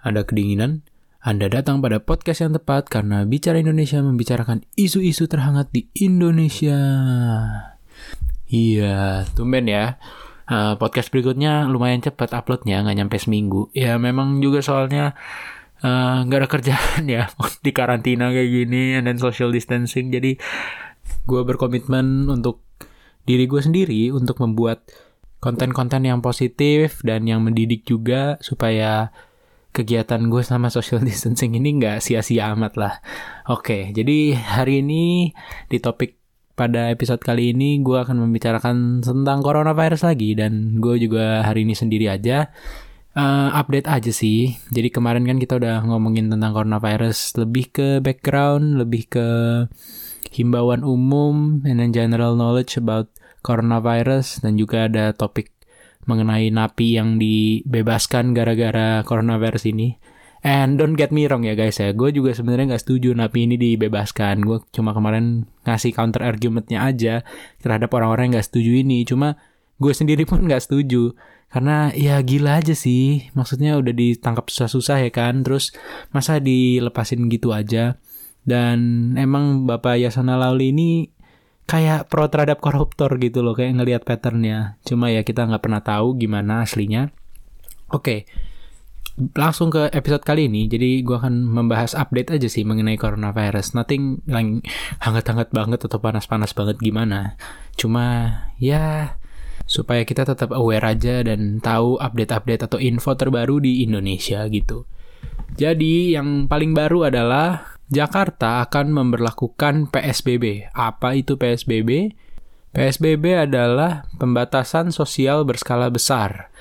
Anda kedinginan? Anda datang pada podcast yang tepat karena Bicara Indonesia membicarakan isu-isu terhangat di Indonesia. Iya, tumben ya. Uh, podcast berikutnya lumayan cepat uploadnya, nggak nyampe seminggu. Ya memang juga soalnya uh, nggak ada kerjaan ya di karantina kayak gini dan social distancing. Jadi gue berkomitmen untuk diri gue sendiri untuk membuat konten-konten yang positif dan yang mendidik juga supaya kegiatan gue sama social distancing ini nggak sia-sia amat lah. Oke, jadi hari ini di topik pada episode kali ini gue akan membicarakan tentang coronavirus lagi dan gue juga hari ini sendiri aja. Uh, update aja sih. Jadi kemarin kan kita udah ngomongin tentang coronavirus lebih ke background, lebih ke himbauan umum and then general knowledge about coronavirus dan juga ada topik mengenai napi yang dibebaskan gara-gara coronavirus ini. And don't get me wrong ya guys ya, gue juga sebenarnya nggak setuju napi ini dibebaskan. Gue cuma kemarin ngasih counter argumentnya aja terhadap orang-orang yang nggak setuju ini. Cuma gue sendiri pun nggak setuju karena ya gila aja sih. Maksudnya udah ditangkap susah-susah ya kan, terus masa dilepasin gitu aja. Dan emang Bapak Yasona Lauli ini kayak pro terhadap koruptor gitu loh kayak ngelihat patternnya. Cuma ya kita nggak pernah tahu gimana aslinya. Oke langsung ke episode kali ini. Jadi gue akan membahas update aja sih mengenai coronavirus. Nothing yang hangat-hangat banget atau panas-panas banget gimana. Cuma ya supaya kita tetap aware aja dan tahu update-update atau info terbaru di Indonesia gitu. Jadi yang paling baru adalah Jakarta akan memperlakukan PSBB. Apa itu PSBB? PSBB adalah pembatasan sosial berskala besar.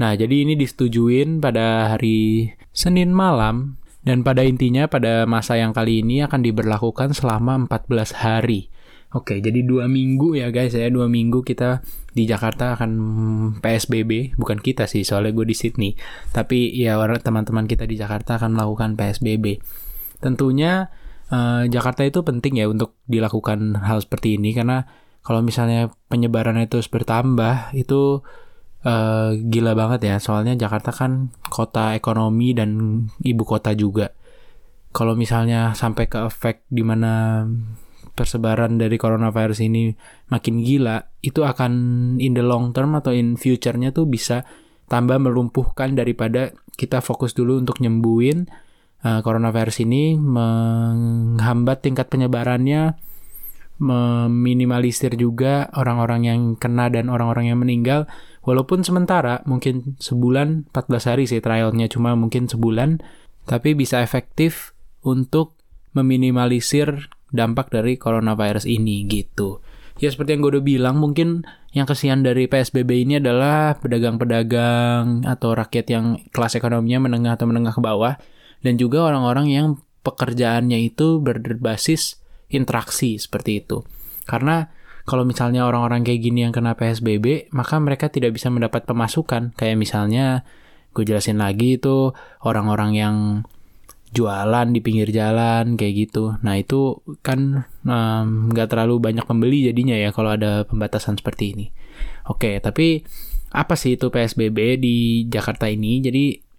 Nah, jadi ini disetujuin pada hari Senin malam dan pada intinya pada masa yang kali ini akan diberlakukan selama 14 hari. Oke, jadi dua minggu ya guys ya, dua minggu kita di Jakarta akan PSBB, bukan kita sih, soalnya gue di Sydney. Tapi ya teman-teman kita di Jakarta akan melakukan PSBB. Tentunya uh, Jakarta itu penting ya untuk dilakukan hal seperti ini karena kalau misalnya penyebarannya terus bertambah itu uh, gila banget ya. Soalnya Jakarta kan kota ekonomi dan ibu kota juga. Kalau misalnya sampai ke efek di mana persebaran dari coronavirus ini makin gila, itu akan in the long term atau in future-nya tuh bisa tambah melumpuhkan daripada kita fokus dulu untuk nyembuhin uh, coronavirus ini menghambat tingkat penyebarannya, meminimalisir juga orang-orang yang kena dan orang-orang yang meninggal. Walaupun sementara mungkin sebulan 14 hari sih trialnya cuma mungkin sebulan, tapi bisa efektif untuk meminimalisir dampak dari coronavirus ini gitu. Ya seperti yang gue udah bilang, mungkin yang kesian dari PSBB ini adalah pedagang-pedagang atau rakyat yang kelas ekonominya menengah atau menengah ke bawah dan juga orang-orang yang pekerjaannya itu berbasis interaksi seperti itu. Karena kalau misalnya orang-orang kayak gini yang kena PSBB, maka mereka tidak bisa mendapat pemasukan. Kayak misalnya, gue jelasin lagi itu orang-orang yang jualan di pinggir jalan kayak gitu. Nah itu kan nggak um, terlalu banyak pembeli jadinya ya kalau ada pembatasan seperti ini. Oke, tapi apa sih itu PSBB di Jakarta ini? Jadi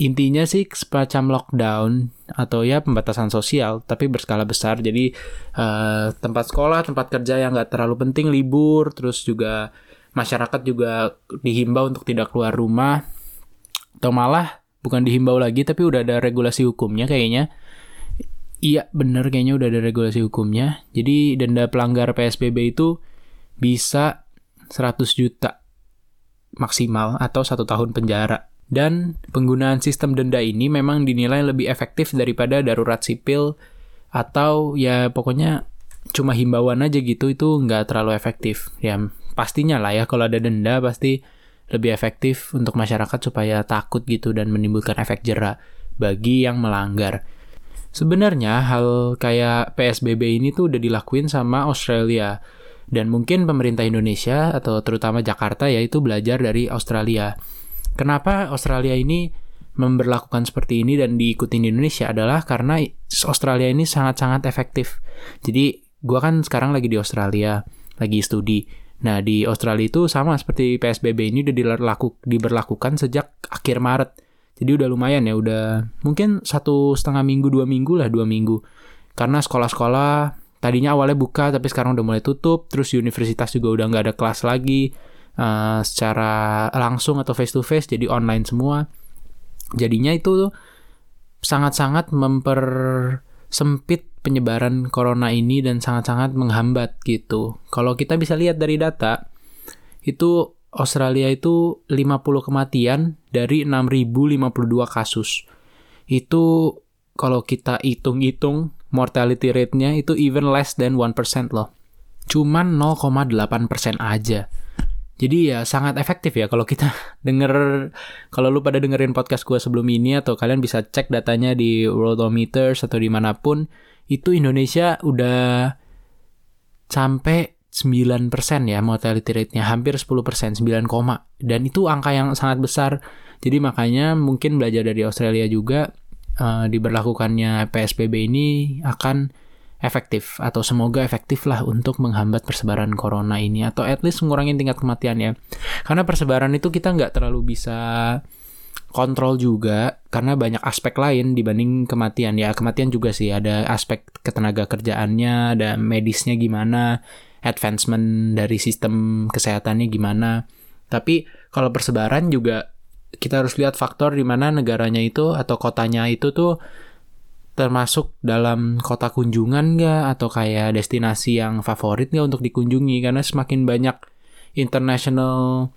intinya sih semacam lockdown atau ya pembatasan sosial tapi berskala besar. Jadi uh, tempat sekolah tempat kerja yang nggak terlalu penting libur terus juga masyarakat juga dihimbau untuk tidak keluar rumah. Atau malah bukan dihimbau lagi tapi udah ada regulasi hukumnya kayaknya. Iya bener kayaknya udah ada regulasi hukumnya. Jadi denda pelanggar PSBB itu bisa 100 juta maksimal atau satu tahun penjara dan penggunaan sistem denda ini memang dinilai lebih efektif daripada darurat sipil atau ya pokoknya cuma himbauan aja gitu itu nggak terlalu efektif. Ya pastinya lah ya kalau ada denda pasti lebih efektif untuk masyarakat supaya takut gitu dan menimbulkan efek jerak bagi yang melanggar. Sebenarnya hal kayak PSBB ini tuh udah dilakuin sama Australia dan mungkin pemerintah Indonesia atau terutama Jakarta ya itu belajar dari Australia. Kenapa Australia ini memperlakukan seperti ini dan diikuti di Indonesia adalah karena Australia ini sangat-sangat efektif. Jadi gua kan sekarang lagi di Australia, lagi studi. Nah di Australia itu sama seperti PSBB ini udah dilaku, diberlakukan sejak akhir Maret. Jadi udah lumayan ya, udah mungkin satu setengah minggu, dua minggu lah, dua minggu. Karena sekolah-sekolah tadinya awalnya buka, tapi sekarang udah mulai tutup. Terus universitas juga udah nggak ada kelas lagi uh, secara langsung atau face to face, jadi online semua. Jadinya itu sangat-sangat mempersempit penyebaran corona ini dan sangat-sangat menghambat gitu. Kalau kita bisa lihat dari data, itu Australia itu 50 kematian dari 6.052 kasus. Itu kalau kita hitung-hitung mortality rate-nya itu even less than 1% loh. Cuman 0,8% aja. Jadi ya sangat efektif ya kalau kita denger, kalau lu pada dengerin podcast gue sebelum ini atau kalian bisa cek datanya di Worldometers atau di mana pun, itu Indonesia udah sampai 9% ya mortality rate-nya, hampir 10%, 9, dan itu angka yang sangat besar. Jadi makanya mungkin belajar dari Australia juga uh, diberlakukannya PSBB ini akan efektif atau semoga efektif lah untuk menghambat persebaran corona ini atau at least mengurangi tingkat kematian ya. Karena persebaran itu kita nggak terlalu bisa kontrol juga karena banyak aspek lain dibanding kematian ya kematian juga sih ada aspek ketenaga kerjaannya ada medisnya gimana advancement dari sistem kesehatannya gimana. Tapi kalau persebaran juga kita harus lihat faktor di mana negaranya itu atau kotanya itu tuh termasuk dalam kota kunjungan nggak atau kayak destinasi yang favorit nggak untuk dikunjungi karena semakin banyak international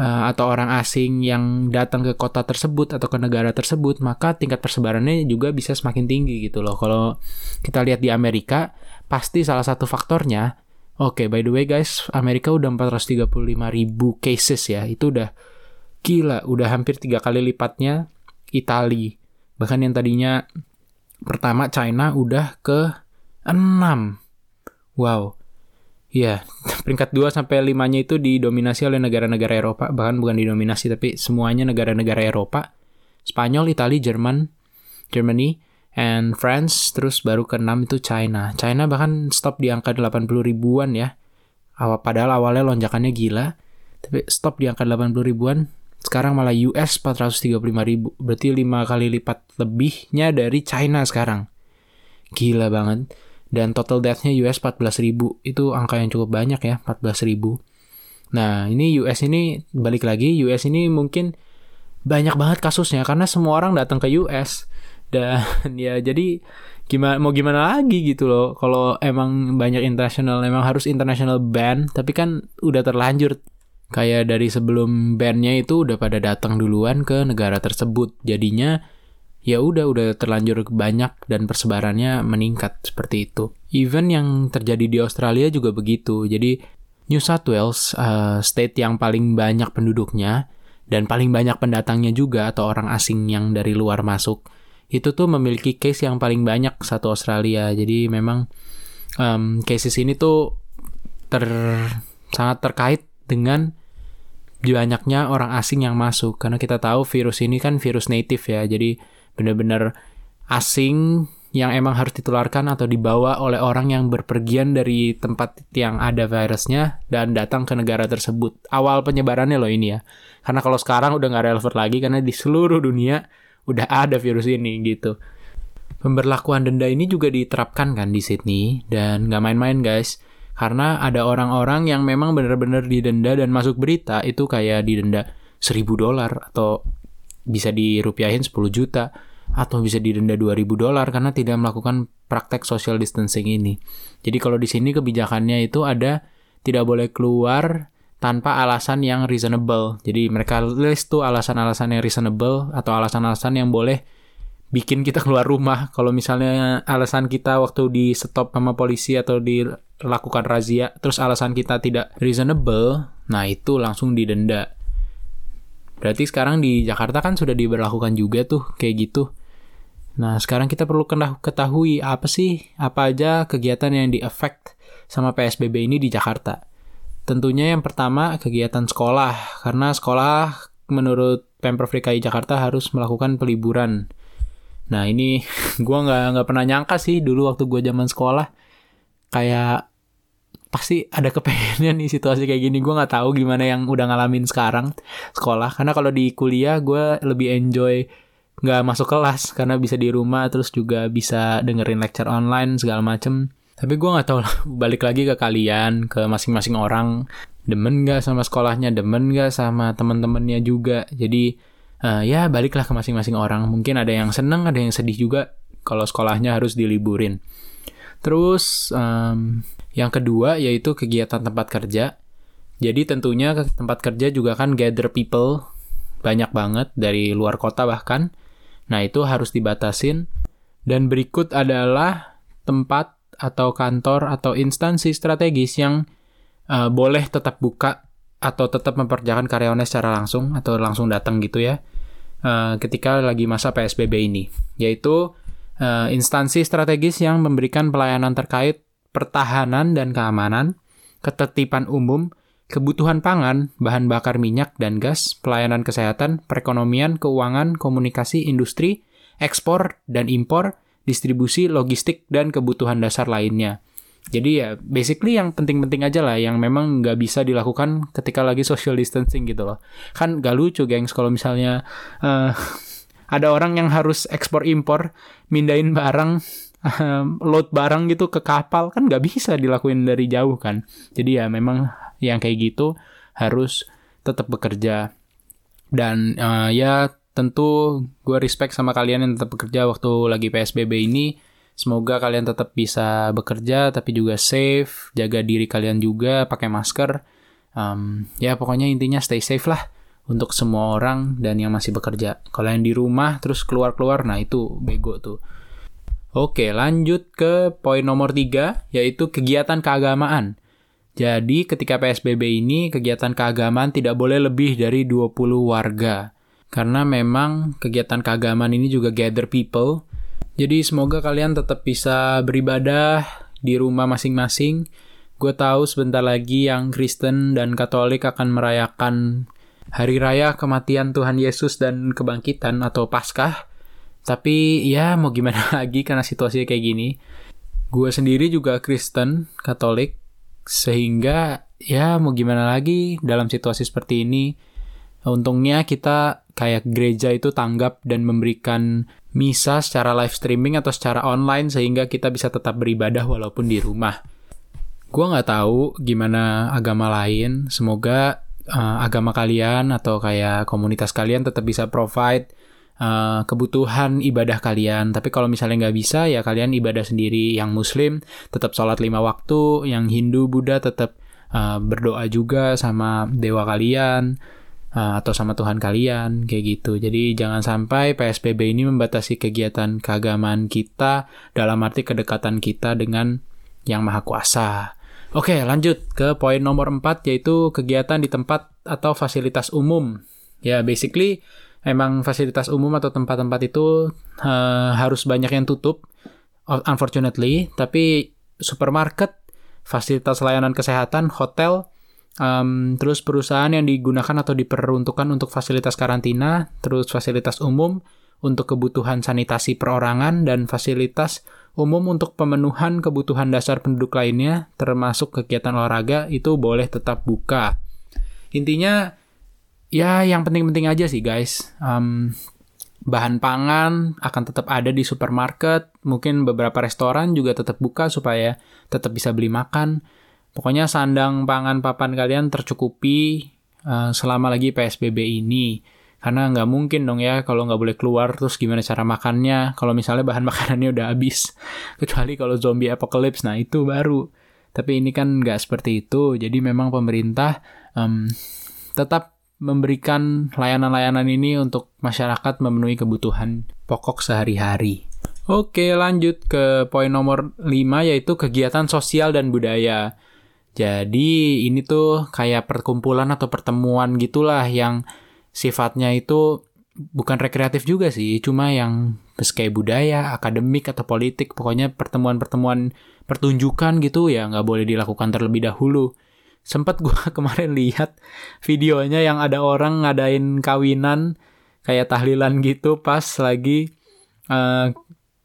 uh, atau orang asing yang datang ke kota tersebut atau ke negara tersebut maka tingkat persebarannya juga bisa semakin tinggi gitu loh kalau kita lihat di Amerika pasti salah satu faktornya Oke, okay, by the way guys, Amerika udah 435 ribu cases ya. Itu udah gila, udah hampir tiga kali lipatnya Itali. Bahkan yang tadinya pertama China udah ke 6. Wow. Yeah, peringkat 2 sampai 5-nya itu didominasi oleh negara-negara Eropa, bahkan bukan didominasi tapi semuanya negara-negara Eropa. Spanyol, Italia, Jerman, Germany, and France terus baru ke-6 itu China. China bahkan stop di angka 80 ribuan ya. Awal padahal awalnya lonjakannya gila, tapi stop di angka 80 ribuan. Sekarang malah US 435 ribu, berarti 5 kali lipat lebihnya dari China sekarang. Gila banget. Dan total death-nya US 14 ribu, itu angka yang cukup banyak ya, 14 ribu. Nah, ini US ini, balik lagi, US ini mungkin banyak banget kasusnya, karena semua orang datang ke US dan ya jadi gimana mau gimana lagi gitu loh kalau emang banyak internasional emang harus international ban tapi kan udah terlanjur kayak dari sebelum bandnya itu udah pada datang duluan ke negara tersebut. Jadinya ya udah udah terlanjur banyak dan persebarannya meningkat seperti itu. Even yang terjadi di Australia juga begitu. Jadi New South Wales uh, state yang paling banyak penduduknya dan paling banyak pendatangnya juga atau orang asing yang dari luar masuk itu tuh memiliki case yang paling banyak satu Australia. Jadi memang um, cases ini tuh ter sangat terkait dengan banyaknya orang asing yang masuk karena kita tahu virus ini kan virus native ya. Jadi benar-benar asing yang emang harus ditularkan atau dibawa oleh orang yang berpergian dari tempat yang ada virusnya dan datang ke negara tersebut. Awal penyebarannya loh ini ya. Karena kalau sekarang udah nggak relevan lagi karena di seluruh dunia udah ada virus ini gitu. Pemberlakuan denda ini juga diterapkan kan di Sydney dan nggak main-main guys. Karena ada orang-orang yang memang benar-benar didenda dan masuk berita itu kayak didenda 1000 dolar atau bisa dirupiahin 10 juta atau bisa didenda 2000 dolar karena tidak melakukan praktek social distancing ini. Jadi kalau di sini kebijakannya itu ada tidak boleh keluar tanpa alasan yang reasonable. Jadi mereka list tuh alasan-alasan yang reasonable atau alasan-alasan yang boleh bikin kita keluar rumah. Kalau misalnya alasan kita waktu di stop sama polisi atau dilakukan razia, terus alasan kita tidak reasonable, nah itu langsung didenda. Berarti sekarang di Jakarta kan sudah diberlakukan juga tuh kayak gitu. Nah, sekarang kita perlu ketahui apa sih, apa aja kegiatan yang di-affect sama PSBB ini di Jakarta. Tentunya yang pertama kegiatan sekolah, karena sekolah menurut Pemprov DKI Jakarta harus melakukan peliburan. Nah ini gue nggak nggak pernah nyangka sih dulu waktu gue zaman sekolah kayak pasti ada kepengennya nih situasi kayak gini. Gue nggak tahu gimana yang udah ngalamin sekarang sekolah. Karena kalau di kuliah gue lebih enjoy nggak masuk kelas karena bisa di rumah terus juga bisa dengerin lecture online segala macem. Tapi gue nggak tahu. Balik lagi ke kalian, ke masing-masing orang. Demen nggak sama sekolahnya, demen nggak sama temen-temennya juga. Jadi uh, ya baliklah ke masing-masing orang. Mungkin ada yang seneng, ada yang sedih juga kalau sekolahnya harus diliburin. Terus um, yang kedua yaitu kegiatan tempat kerja. Jadi tentunya tempat kerja juga kan gather people banyak banget dari luar kota bahkan. Nah, itu harus dibatasin. Dan berikut adalah tempat atau kantor atau instansi strategis yang uh, boleh tetap buka atau tetap memperjakan karyawannya secara langsung atau langsung datang gitu ya. Uh, ketika lagi masa PSBB ini, yaitu uh, instansi strategis yang memberikan pelayanan terkait pertahanan dan keamanan, ketertiban umum, kebutuhan pangan, bahan bakar minyak dan gas, pelayanan kesehatan, perekonomian, keuangan, komunikasi, industri, ekspor dan impor, distribusi, logistik, dan kebutuhan dasar lainnya. Jadi ya basically yang penting-penting aja lah yang memang nggak bisa dilakukan ketika lagi social distancing gitu loh. Kan gak lucu gengs kalau misalnya uh, ada orang yang harus ekspor impor, mindahin barang load barang gitu ke kapal kan nggak bisa dilakuin dari jauh kan. Jadi ya memang yang kayak gitu harus tetap bekerja dan uh, ya tentu gue respect sama kalian yang tetap bekerja waktu lagi PSBB ini. Semoga kalian tetap bisa bekerja tapi juga safe, jaga diri kalian juga, pakai masker. Um, ya pokoknya intinya stay safe lah untuk semua orang dan yang masih bekerja. Kalau yang di rumah terus keluar-keluar, nah itu bego tuh. Oke, lanjut ke poin nomor tiga, yaitu kegiatan keagamaan. Jadi ketika PSBB ini, kegiatan keagamaan tidak boleh lebih dari 20 warga. Karena memang kegiatan keagamaan ini juga gather people. Jadi semoga kalian tetap bisa beribadah di rumah masing-masing. Gue tahu sebentar lagi yang Kristen dan Katolik akan merayakan hari raya kematian Tuhan Yesus dan kebangkitan atau Paskah. Tapi ya mau gimana lagi karena situasinya kayak gini. Gue sendiri juga Kristen, Katolik, sehingga ya mau gimana lagi dalam situasi seperti ini. Untungnya kita kayak gereja itu tanggap dan memberikan misa secara live streaming atau secara online sehingga kita bisa tetap beribadah walaupun di rumah. Gue nggak tahu gimana agama lain. Semoga uh, agama kalian atau kayak komunitas kalian tetap bisa provide uh, kebutuhan ibadah kalian. Tapi kalau misalnya nggak bisa, ya kalian ibadah sendiri. Yang Muslim tetap sholat lima waktu, yang Hindu, Buddha tetap uh, berdoa juga sama dewa kalian uh, atau sama Tuhan kalian, kayak gitu. Jadi jangan sampai PSBB ini membatasi kegiatan keagamaan kita dalam arti kedekatan kita dengan yang Maha Kuasa. Oke, lanjut ke poin nomor 4 yaitu kegiatan di tempat atau fasilitas umum. Ya, basically emang fasilitas umum atau tempat-tempat itu uh, harus banyak yang tutup unfortunately tapi supermarket fasilitas layanan kesehatan hotel um, terus perusahaan yang digunakan atau diperuntukkan untuk fasilitas karantina terus fasilitas umum untuk kebutuhan sanitasi perorangan dan fasilitas umum untuk pemenuhan kebutuhan dasar penduduk lainnya termasuk kegiatan olahraga itu boleh tetap buka intinya ya yang penting-penting aja sih guys. Um, bahan pangan akan tetap ada di supermarket, mungkin beberapa restoran juga tetap buka supaya tetap bisa beli makan. Pokoknya sandang pangan papan kalian tercukupi uh, selama lagi PSBB ini. Karena nggak mungkin dong ya kalau nggak boleh keluar terus gimana cara makannya kalau misalnya bahan makanannya udah habis. Kecuali kalau zombie apocalypse, nah itu baru. Tapi ini kan nggak seperti itu. Jadi memang pemerintah um, tetap memberikan layanan-layanan ini untuk masyarakat memenuhi kebutuhan pokok sehari-hari. Oke, lanjut ke poin nomor 5 yaitu kegiatan sosial dan budaya. Jadi ini tuh kayak perkumpulan atau pertemuan gitulah yang sifatnya itu bukan rekreatif juga sih, cuma yang kayak budaya, akademik atau politik, pokoknya pertemuan-pertemuan pertunjukan gitu ya nggak boleh dilakukan terlebih dahulu. Sempet gue kemarin lihat videonya yang ada orang ngadain kawinan kayak tahlilan gitu pas lagi uh,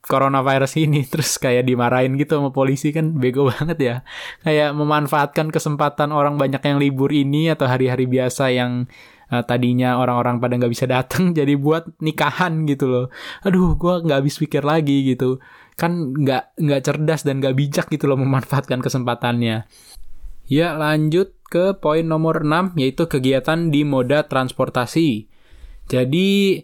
coronavirus ini terus kayak dimarahin gitu sama polisi kan bego banget ya. Kayak memanfaatkan kesempatan orang banyak yang libur ini atau hari-hari biasa yang uh, tadinya orang-orang pada nggak bisa datang jadi buat nikahan gitu loh. Aduh gue nggak habis pikir lagi gitu. Kan nggak nggak cerdas dan nggak bijak gitu loh memanfaatkan kesempatannya. Ya lanjut ke poin nomor 6 yaitu kegiatan di moda transportasi. Jadi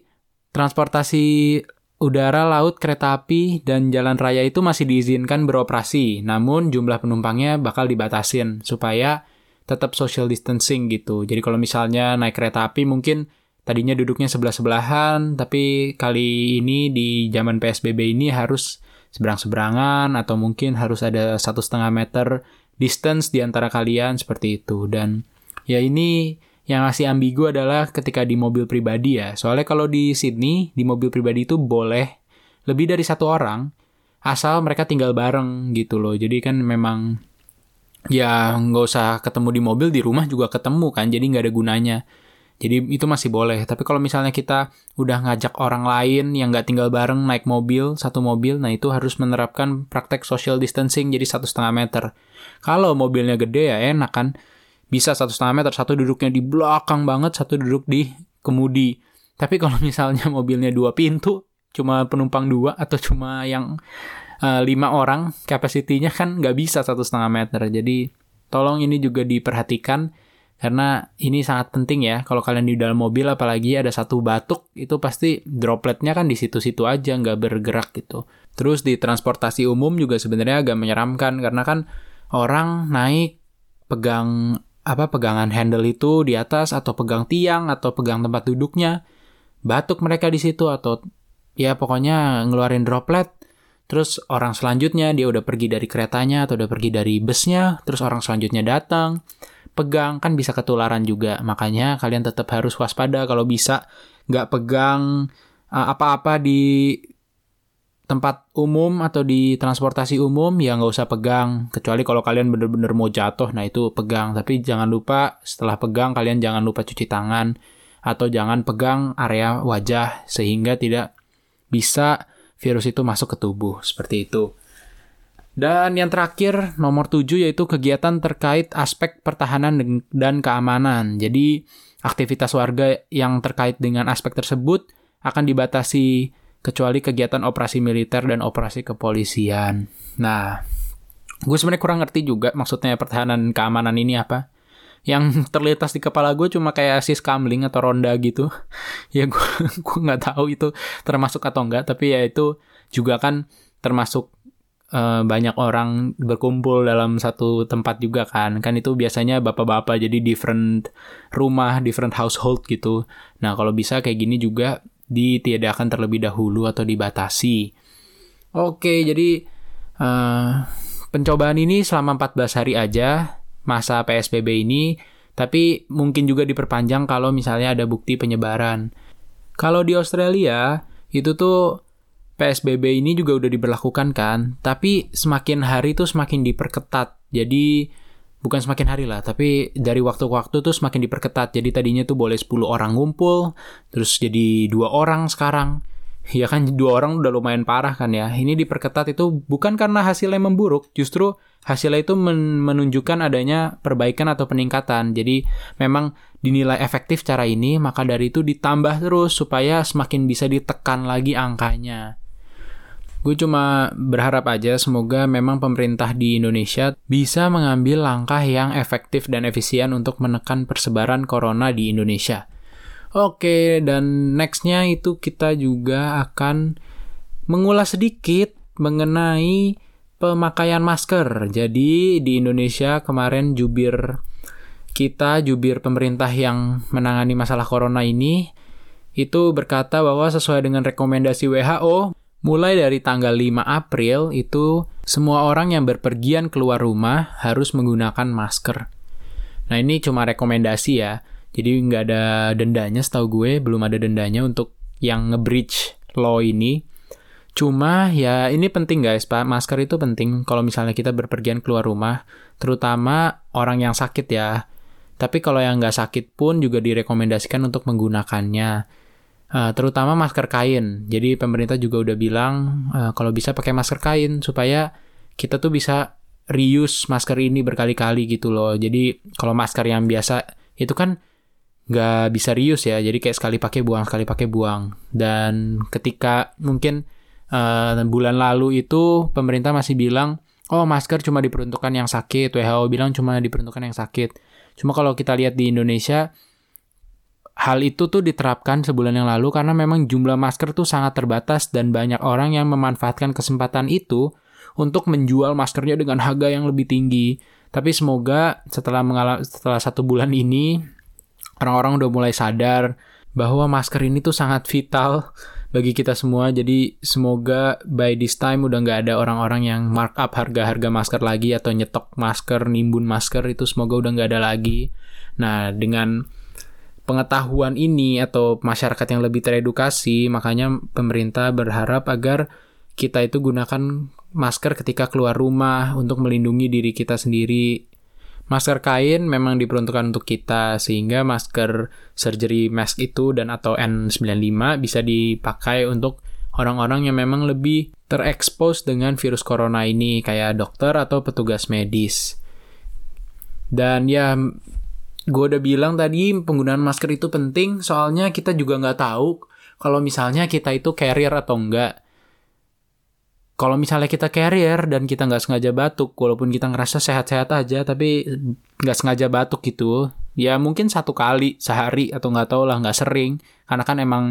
transportasi udara, laut, kereta api, dan jalan raya itu masih diizinkan beroperasi, namun jumlah penumpangnya bakal dibatasin supaya tetap social distancing gitu. Jadi kalau misalnya naik kereta api mungkin tadinya duduknya sebelah-sebelahan, tapi kali ini di zaman PSBB ini harus seberang-seberangan atau mungkin harus ada satu setengah meter distance di antara kalian seperti itu. Dan ya ini yang masih ambigu adalah ketika di mobil pribadi ya. Soalnya kalau di Sydney, di mobil pribadi itu boleh lebih dari satu orang, asal mereka tinggal bareng gitu loh. Jadi kan memang ya nggak usah ketemu di mobil, di rumah juga ketemu kan, jadi nggak ada gunanya. Jadi itu masih boleh. Tapi kalau misalnya kita udah ngajak orang lain yang nggak tinggal bareng naik mobil, satu mobil, nah itu harus menerapkan praktek social distancing jadi satu setengah meter. Kalau mobilnya gede ya enak kan bisa satu setengah meter satu duduknya di belakang banget satu duduk di kemudi tapi kalau misalnya mobilnya dua pintu cuma penumpang dua atau cuma yang uh, lima orang kapasitinya kan nggak bisa satu setengah meter. Jadi tolong ini juga diperhatikan karena ini sangat penting ya. Kalau kalian di dalam mobil apalagi ada satu batuk itu pasti dropletnya kan di situ-situ aja nggak bergerak gitu. Terus di transportasi umum juga sebenarnya agak menyeramkan karena kan orang naik pegang apa pegangan handle itu di atas atau pegang tiang atau pegang tempat duduknya. Batuk mereka di situ atau ya pokoknya ngeluarin droplet terus orang selanjutnya dia udah pergi dari keretanya atau udah pergi dari busnya terus orang selanjutnya datang pegang kan bisa ketularan juga. Makanya kalian tetap harus waspada kalau bisa nggak pegang uh, apa-apa di tempat umum atau di transportasi umum ya nggak usah pegang. Kecuali kalau kalian bener-bener mau jatuh nah itu pegang. Tapi jangan lupa setelah pegang kalian jangan lupa cuci tangan atau jangan pegang area wajah sehingga tidak bisa virus itu masuk ke tubuh seperti itu dan yang terakhir nomor 7 yaitu kegiatan terkait aspek pertahanan dan keamanan jadi aktivitas warga yang terkait dengan aspek tersebut akan dibatasi kecuali kegiatan operasi militer dan operasi kepolisian. Nah, gue sebenarnya kurang ngerti juga maksudnya pertahanan keamanan ini apa. Yang terlintas di kepala gue cuma kayak sis kamling atau ronda gitu. ya gue gue nggak tahu itu termasuk atau enggak, tapi ya itu juga kan termasuk uh, banyak orang berkumpul dalam satu tempat juga kan. Kan itu biasanya bapak-bapak jadi different rumah, different household gitu. Nah, kalau bisa kayak gini juga ditiadakan terlebih dahulu atau dibatasi. Oke, jadi uh, pencobaan ini selama 14 hari aja masa PSBB ini, tapi mungkin juga diperpanjang kalau misalnya ada bukti penyebaran. Kalau di Australia, itu tuh PSBB ini juga udah diberlakukan kan, tapi semakin hari tuh semakin diperketat. Jadi bukan semakin hari lah, tapi dari waktu ke waktu tuh semakin diperketat. Jadi tadinya tuh boleh 10 orang ngumpul, terus jadi dua orang sekarang. Ya kan dua orang udah lumayan parah kan ya. Ini diperketat itu bukan karena hasilnya memburuk, justru hasilnya itu men menunjukkan adanya perbaikan atau peningkatan. Jadi memang dinilai efektif cara ini, maka dari itu ditambah terus supaya semakin bisa ditekan lagi angkanya. Gue cuma berharap aja semoga memang pemerintah di Indonesia bisa mengambil langkah yang efektif dan efisien untuk menekan persebaran corona di Indonesia. Oke, dan nextnya itu kita juga akan mengulas sedikit mengenai pemakaian masker. Jadi di Indonesia kemarin jubir kita, jubir pemerintah yang menangani masalah corona ini, itu berkata bahwa sesuai dengan rekomendasi WHO, Mulai dari tanggal 5 April itu semua orang yang berpergian keluar rumah harus menggunakan masker. Nah ini cuma rekomendasi ya, jadi nggak ada dendanya setahu gue, belum ada dendanya untuk yang nge-breach law ini. Cuma ya ini penting guys, Pak. Masker itu penting kalau misalnya kita berpergian keluar rumah, terutama orang yang sakit ya. Tapi kalau yang nggak sakit pun juga direkomendasikan untuk menggunakannya uh, terutama masker kain. Jadi pemerintah juga udah bilang uh, kalau bisa pakai masker kain supaya kita tuh bisa reuse masker ini berkali-kali gitu loh. Jadi kalau masker yang biasa itu kan nggak bisa reuse ya. Jadi kayak sekali pakai buang, sekali pakai buang. Dan ketika mungkin uh, bulan lalu itu pemerintah masih bilang, oh masker cuma diperuntukkan yang sakit. WHO bilang cuma diperuntukkan yang sakit. Cuma kalau kita lihat di Indonesia, hal itu tuh diterapkan sebulan yang lalu karena memang jumlah masker tuh sangat terbatas dan banyak orang yang memanfaatkan kesempatan itu untuk menjual maskernya dengan harga yang lebih tinggi. Tapi semoga setelah mengalami setelah satu bulan ini orang-orang udah mulai sadar bahwa masker ini tuh sangat vital bagi kita semua. Jadi semoga by this time udah nggak ada orang-orang yang markup harga-harga masker lagi atau nyetok masker, nimbun masker itu semoga udah nggak ada lagi. Nah dengan pengetahuan ini atau masyarakat yang lebih teredukasi, makanya pemerintah berharap agar kita itu gunakan masker ketika keluar rumah untuk melindungi diri kita sendiri. Masker kain memang diperuntukkan untuk kita sehingga masker surgery mask itu dan atau N95 bisa dipakai untuk orang-orang yang memang lebih terekspos dengan virus corona ini kayak dokter atau petugas medis. Dan ya gue udah bilang tadi penggunaan masker itu penting soalnya kita juga nggak tahu kalau misalnya kita itu carrier atau enggak kalau misalnya kita carrier dan kita nggak sengaja batuk, walaupun kita ngerasa sehat-sehat aja, tapi nggak sengaja batuk gitu, ya mungkin satu kali sehari atau nggak tahu lah, nggak sering, karena kan emang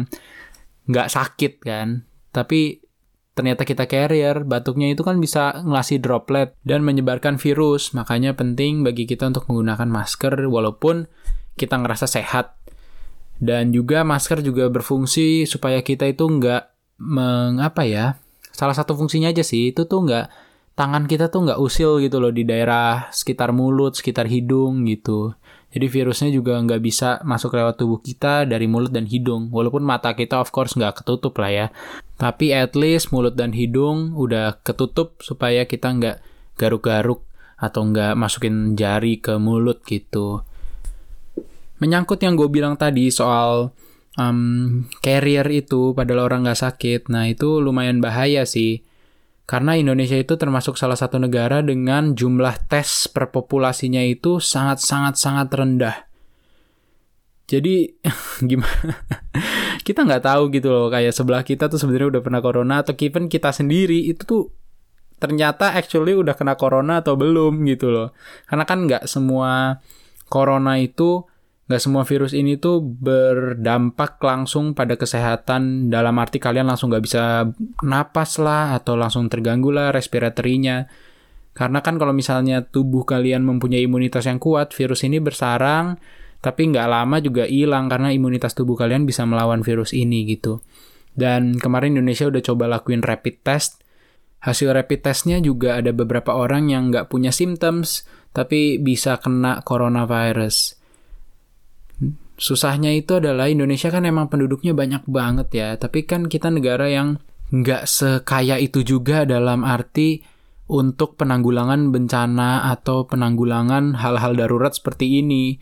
nggak sakit kan. Tapi ternyata kita carrier, batuknya itu kan bisa ngasih droplet dan menyebarkan virus. Makanya penting bagi kita untuk menggunakan masker walaupun kita ngerasa sehat. Dan juga masker juga berfungsi supaya kita itu nggak mengapa ya salah satu fungsinya aja sih itu tuh nggak tangan kita tuh nggak usil gitu loh di daerah sekitar mulut, sekitar hidung gitu. Jadi virusnya juga nggak bisa masuk lewat tubuh kita dari mulut dan hidung. Walaupun mata kita of course nggak ketutup lah ya. Tapi at least mulut dan hidung udah ketutup supaya kita nggak garuk-garuk atau nggak masukin jari ke mulut gitu. Menyangkut yang gue bilang tadi soal um, carrier itu padahal orang nggak sakit. Nah itu lumayan bahaya sih. Karena Indonesia itu termasuk salah satu negara dengan jumlah tes per populasinya itu sangat-sangat-sangat rendah. Jadi gimana? kita nggak tahu gitu loh kayak sebelah kita tuh sebenarnya udah pernah corona atau even kita sendiri itu tuh ternyata actually udah kena corona atau belum gitu loh. Karena kan nggak semua corona itu Gak semua virus ini tuh berdampak langsung pada kesehatan dalam arti kalian langsung gak bisa napas lah atau langsung terganggu lah respiratorinya. Karena kan kalau misalnya tubuh kalian mempunyai imunitas yang kuat, virus ini bersarang, tapi nggak lama juga hilang karena imunitas tubuh kalian bisa melawan virus ini gitu. Dan kemarin Indonesia udah coba lakuin rapid test. Hasil rapid testnya juga ada beberapa orang yang nggak punya symptoms, tapi bisa kena coronavirus susahnya itu adalah Indonesia kan emang penduduknya banyak banget ya, tapi kan kita negara yang nggak sekaya itu juga dalam arti untuk penanggulangan bencana atau penanggulangan hal-hal darurat seperti ini.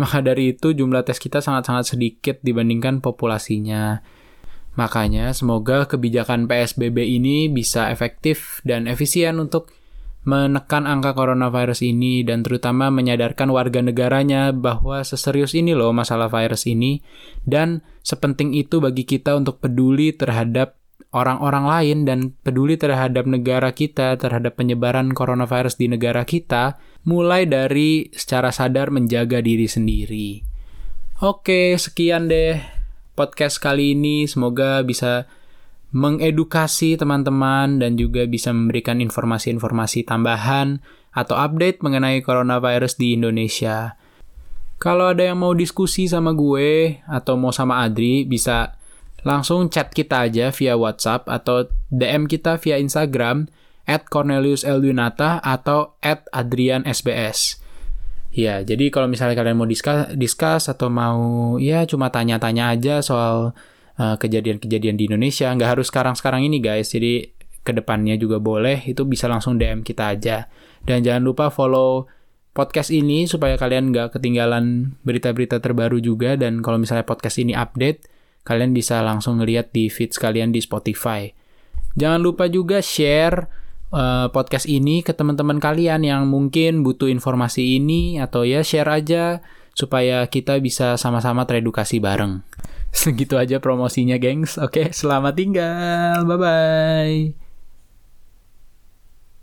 Maka dari itu jumlah tes kita sangat-sangat sedikit dibandingkan populasinya. Makanya semoga kebijakan PSBB ini bisa efektif dan efisien untuk menekan angka coronavirus ini dan terutama menyadarkan warga negaranya bahwa seserius ini loh masalah virus ini dan sepenting itu bagi kita untuk peduli terhadap orang-orang lain dan peduli terhadap negara kita, terhadap penyebaran coronavirus di negara kita, mulai dari secara sadar menjaga diri sendiri. Oke, sekian deh podcast kali ini. Semoga bisa mengedukasi teman-teman dan juga bisa memberikan informasi-informasi tambahan atau update mengenai coronavirus di Indonesia. Kalau ada yang mau diskusi sama gue atau mau sama Adri, bisa langsung chat kita aja via WhatsApp atau DM kita via Instagram at Cornelius atau at Adrian SBS. Ya, jadi kalau misalnya kalian mau discuss, discuss atau mau ya cuma tanya-tanya aja soal Eh, kejadian-kejadian di Indonesia. Nggak harus sekarang-sekarang ini guys, jadi ke depannya juga boleh, itu bisa langsung DM kita aja. Dan jangan lupa follow podcast ini supaya kalian nggak ketinggalan berita-berita terbaru juga. Dan kalau misalnya podcast ini update, kalian bisa langsung ngeliat di feed kalian di Spotify. Jangan lupa juga share uh, podcast ini ke teman-teman kalian yang mungkin butuh informasi ini atau ya share aja supaya kita bisa sama-sama teredukasi bareng. Segitu aja promosinya, gengs. Oke, selamat tinggal. Bye-bye.